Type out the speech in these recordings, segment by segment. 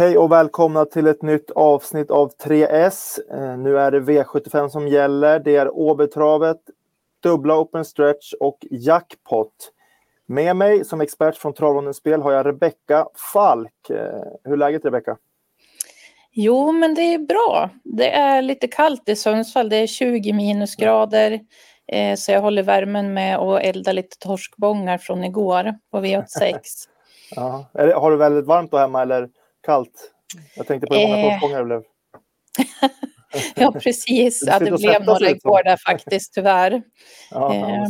Hej och välkomna till ett nytt avsnitt av 3S. Eh, nu är det V75 som gäller. Det är Åbytravet, dubbla open stretch och jackpot. Med mig som expert från Travrondens spel har jag Rebecka Falk. Eh, hur är läget Rebecka? Jo, men det är bra. Det är lite kallt i Sundsvall. Det är 20 minusgrader. Eh, så jag håller värmen med att elda lite torskbångar från igår på V86. ja. Har du väldigt varmt då hemma eller kallt? Jag tänkte på hur många eh... det blev. ja, precis. Ja, det blev några igår där faktiskt, tyvärr. Ja, eh,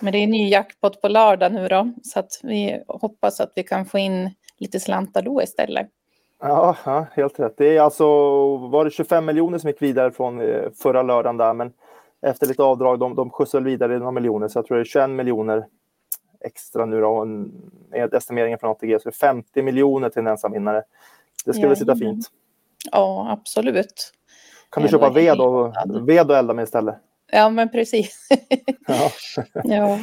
men det är ny jackpot på lördag nu då, så att vi hoppas att vi kan få in lite slantar då istället. Ja, ja, helt rätt. Det är alltså, var det 25 miljoner som gick vidare från eh, förra lördagen där, men efter lite avdrag, de, de skjutsade vidare några miljoner, så jag tror det är 21 miljoner extra nu då, med estimeringen från ATG, så det är 50 miljoner till en ensamvinnare. Det skulle ja, sitta fint. Ja, absolut. Kan du köpa ved och, ved och elda med istället? Ja, men precis. ja. ja.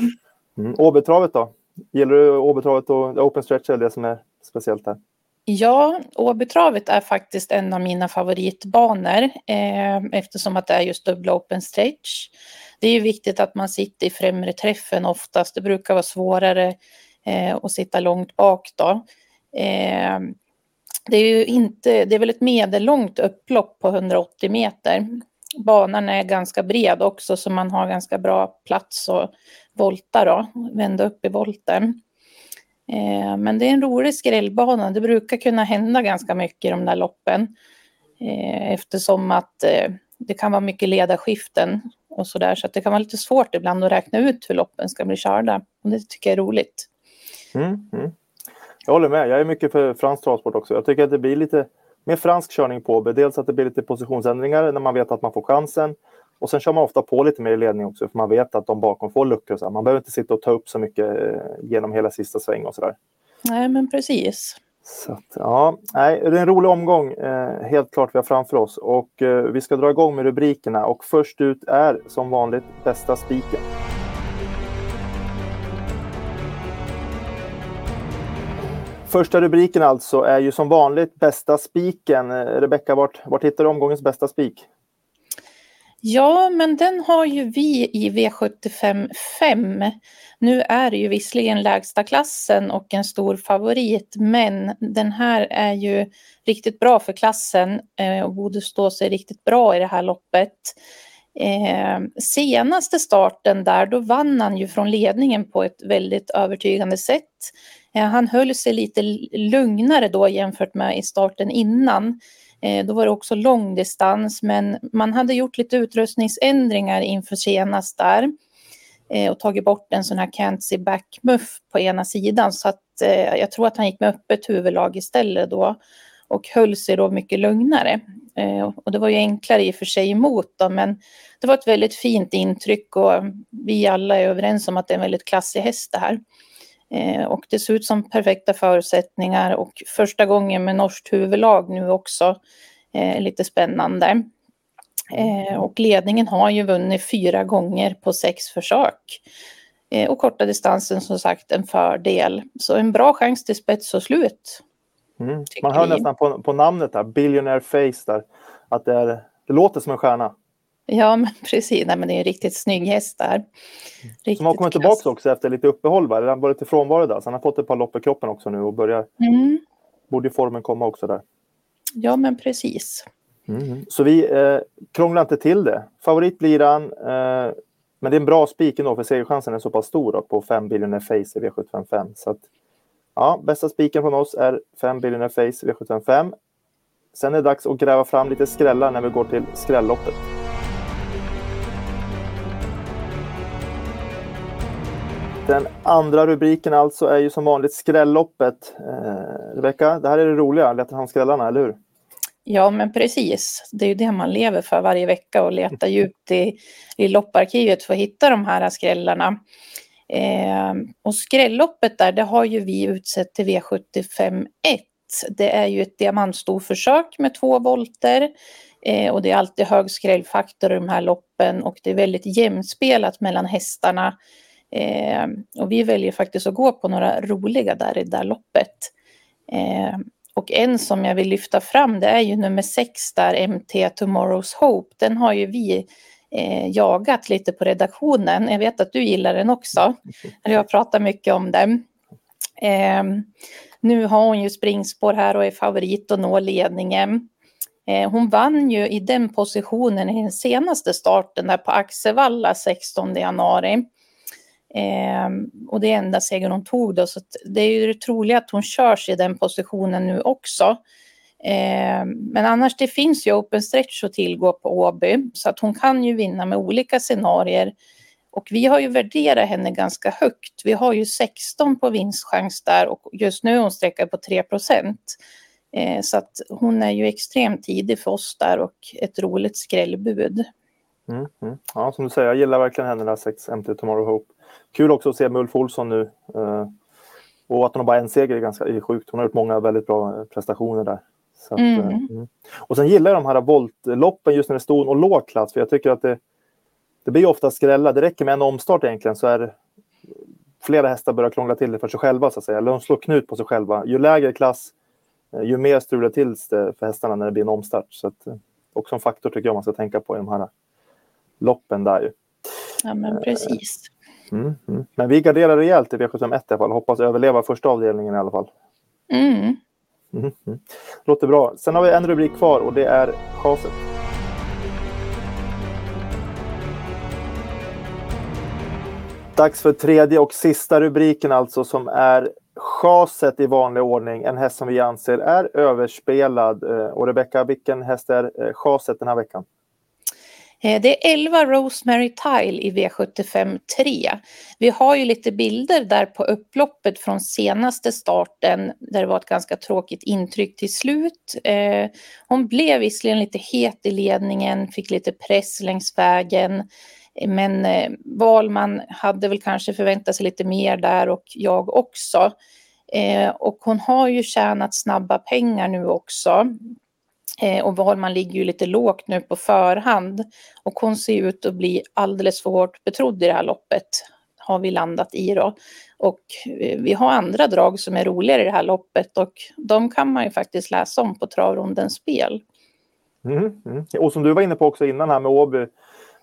Mm. Åbytravet då? Gillar du Åbytravet och Open Stretch är det som är speciellt där? Ja, Åbytravet är faktiskt en av mina favoritbanor eh, eftersom att det är just dubbla open stretch. Det är ju viktigt att man sitter i främre träffen oftast. Det brukar vara svårare eh, att sitta långt bak då. Eh, det är ju inte, det är väl ett medellångt upplopp på 180 meter. Banan är ganska bred också så man har ganska bra plats att volta då, vända upp i volten. Eh, men det är en rolig skrällbana. Det brukar kunna hända ganska mycket i de där loppen. Eh, eftersom att eh, det kan vara mycket ledarskiften och så där. Så det kan vara lite svårt ibland att räkna ut hur loppen ska bli körda. Och det tycker jag är roligt. Mm, mm. Jag håller med. Jag är mycket för fransk travsport också. Jag tycker att det blir lite mer fransk körning på Dels att det blir lite positionsändringar när man vet att man får chansen. Och sen kör man ofta på lite mer i ledning också för man vet att de bakom får luckor. Så man behöver inte sitta och ta upp så mycket eh, genom hela sista sväng och sådär. Nej, men precis. Så att, ja, nej, det är en rolig omgång, eh, helt klart vi har framför oss. Och eh, vi ska dra igång med rubrikerna och först ut är som vanligt bästa spiken. Första rubriken alltså är ju som vanligt bästa spiken. Eh, Rebecka, vart, vart hittar du omgångens bästa spik? Ja, men den har ju vi i V75 5. Nu är det ju visserligen lägsta klassen och en stor favorit, men den här är ju riktigt bra för klassen eh, och borde stå sig riktigt bra i det här loppet. Eh, senaste starten där, då vann han ju från ledningen på ett väldigt övertygande sätt. Eh, han höll sig lite lugnare då jämfört med i starten innan. Eh, då var det också långdistans, men man hade gjort lite utrustningsändringar inför senast där eh, och tagit bort en sån här can't see back muff på ena sidan så att eh, jag tror att han gick med öppet huvudlag istället då och höll sig då mycket lugnare. Eh, och det var ju enklare i och för sig emot då, men det var ett väldigt fint intryck och vi alla är överens om att det är en väldigt klassig häst det här. Eh, och det ser ut som perfekta förutsättningar och första gången med norskt huvudlag nu också. Eh, lite spännande. Eh, och ledningen har ju vunnit fyra gånger på sex försök. Och korta distansen som sagt en fördel. Så en bra chans till spets och slut. Mm. Man hör vi. nästan på, på namnet där, Billionaire Face där, att det, är, det låter som en stjärna. Ja, men precis. Nej, men det är en riktigt snygg häst där. Riktigt Som har kommit tillbaka också efter lite uppehåll, va? Han varit till frånvaro där, så han har fått ett par lopp i kroppen också nu och börjar... Mm. Borde formen komma också där. Ja, men precis. Mm. Så vi eh, krånglar inte till det. Favorit blir han, eh, men det är en bra spik ändå, för segerchansen är så pass stor då, på 5 biljoner face i V755. Så att, ja, bästa spiken från oss är 5 biljoner face i V755. Sen är det dags att gräva fram lite skrällar när vi går till skrälloppet. Den andra rubriken alltså är ju som vanligt skrälloppet. Eh, Rebecka, det här är det roliga, leta fram skrällarna, eller hur? Ja, men precis. Det är ju det man lever för varje vecka och leta djupt i, i lopparkivet för att hitta de här skrällarna. Eh, och skrälloppet där, det har ju vi utsett till V75 1. Det är ju ett diamantstorförsök med två volter eh, och det är alltid hög skrällfaktor i de här loppen och det är väldigt jämspelat mellan hästarna. Eh, och vi väljer faktiskt att gå på några roliga där i det där loppet. Eh, och en som jag vill lyfta fram det är ju nummer sex där, MT Tomorrow's Hope. Den har ju vi eh, jagat lite på redaktionen. Jag vet att du gillar den också. Jag har pratat mycket om den. Eh, nu har hon ju springspår här och är favorit och når ledningen. Eh, hon vann ju i den positionen i den senaste starten där på Axevalla 16 januari. Eh, och det är enda segern hon tog då, så det är ju troligt att hon körs i den positionen nu också. Eh, men annars det finns ju open stretch att tillgå på Åby så att hon kan ju vinna med olika scenarier. Och vi har ju värderat henne ganska högt. Vi har ju 16 på vinstchans där och just nu är hon sträckad på 3 procent. Eh, så att hon är ju extremt tidig för oss där och ett roligt skrällbud. Mm, mm. Ja, som du säger, jag gillar verkligen henne där 6 MT Tomorrow Hope. Kul också att se Mulf Olsson nu. Eh, och att hon har bara en seger är ganska är sjukt. Hon har gjort många väldigt bra prestationer där. Att, mm. Eh, mm. Och sen gillar jag de här voltloppen just när det är stor och låg klass, för jag tycker att det, det blir ofta skrälla. Det räcker med en omstart egentligen så är flera hästar börjar krångla till det för sig själva så att säga. Eller de slår knut på sig själva. Ju lägre klass, eh, ju mer strular till det för hästarna när det blir en omstart. Så att, också en faktor tycker jag man ska tänka på i de här loppen där ju. Ja men precis. Mm, mm. Men vi garderar rejält i V751 i alla fall. Hoppas överleva första avdelningen i alla fall. Mm. Mm, mm. Låter bra. Sen har vi en rubrik kvar och det är chaset. Dags för tredje och sista rubriken alltså som är chaset i vanlig ordning. En häst som vi anser är överspelad. Eh, och Rebecka, vilken häst är eh, chaset den här veckan? Eh, det är 11 Rosemary Tile i V75 3. Vi har ju lite bilder där på upploppet från senaste starten där det var ett ganska tråkigt intryck till slut. Eh, hon blev visserligen lite het i ledningen, fick lite press längs vägen. Men eh, Valman hade väl kanske förväntat sig lite mer där och jag också. Och hon har ju tjänat snabba pengar nu också. Eh, och Wahlman ligger ju lite lågt nu på förhand och hon ser ut att bli alldeles för hårt betrodd i det här loppet har vi landat i då. Och eh, vi har andra drag som är roligare i det här loppet och de kan man ju faktiskt läsa om på Travrondens spel. Mm, mm. Och som du var inne på också innan här med Åby,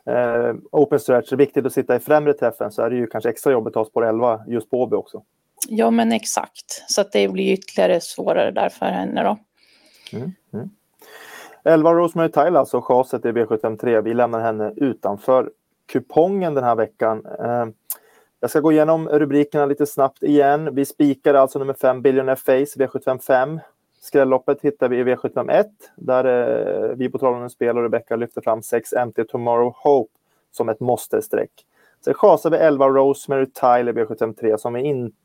eh, open stretch, det är viktigt att sitta i främre träffen så är det ju kanske extra jobbigt att ta spår 11 just på Åby också. Ja men exakt, så att det blir ytterligare svårare där för henne då. Mm, mm. 11 Rosemary Tile, alltså chaset i V753. Vi lämnar henne utanför kupongen den här veckan. Eh, jag ska gå igenom rubrikerna lite snabbt igen. Vi spikar alltså nummer 5 Billionaire Face V755. Skrälloppet hittar vi i V751 där eh, vi på Trollhättan Spel och Rebecca lyfter fram 6 MT Tomorrow Hope som ett måste-streck. Sen chasar vi 11 Rosemary Tile i V753 som vi inte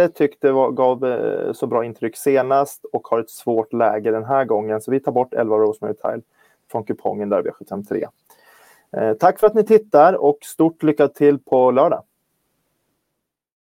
inte tyckte var, gav eh, så bra intryck senast och har ett svårt läge den här gången. Så vi tar bort 11 Rosemary Tile från kupongen där V753. Eh, tack för att ni tittar och stort lycka till på lördag.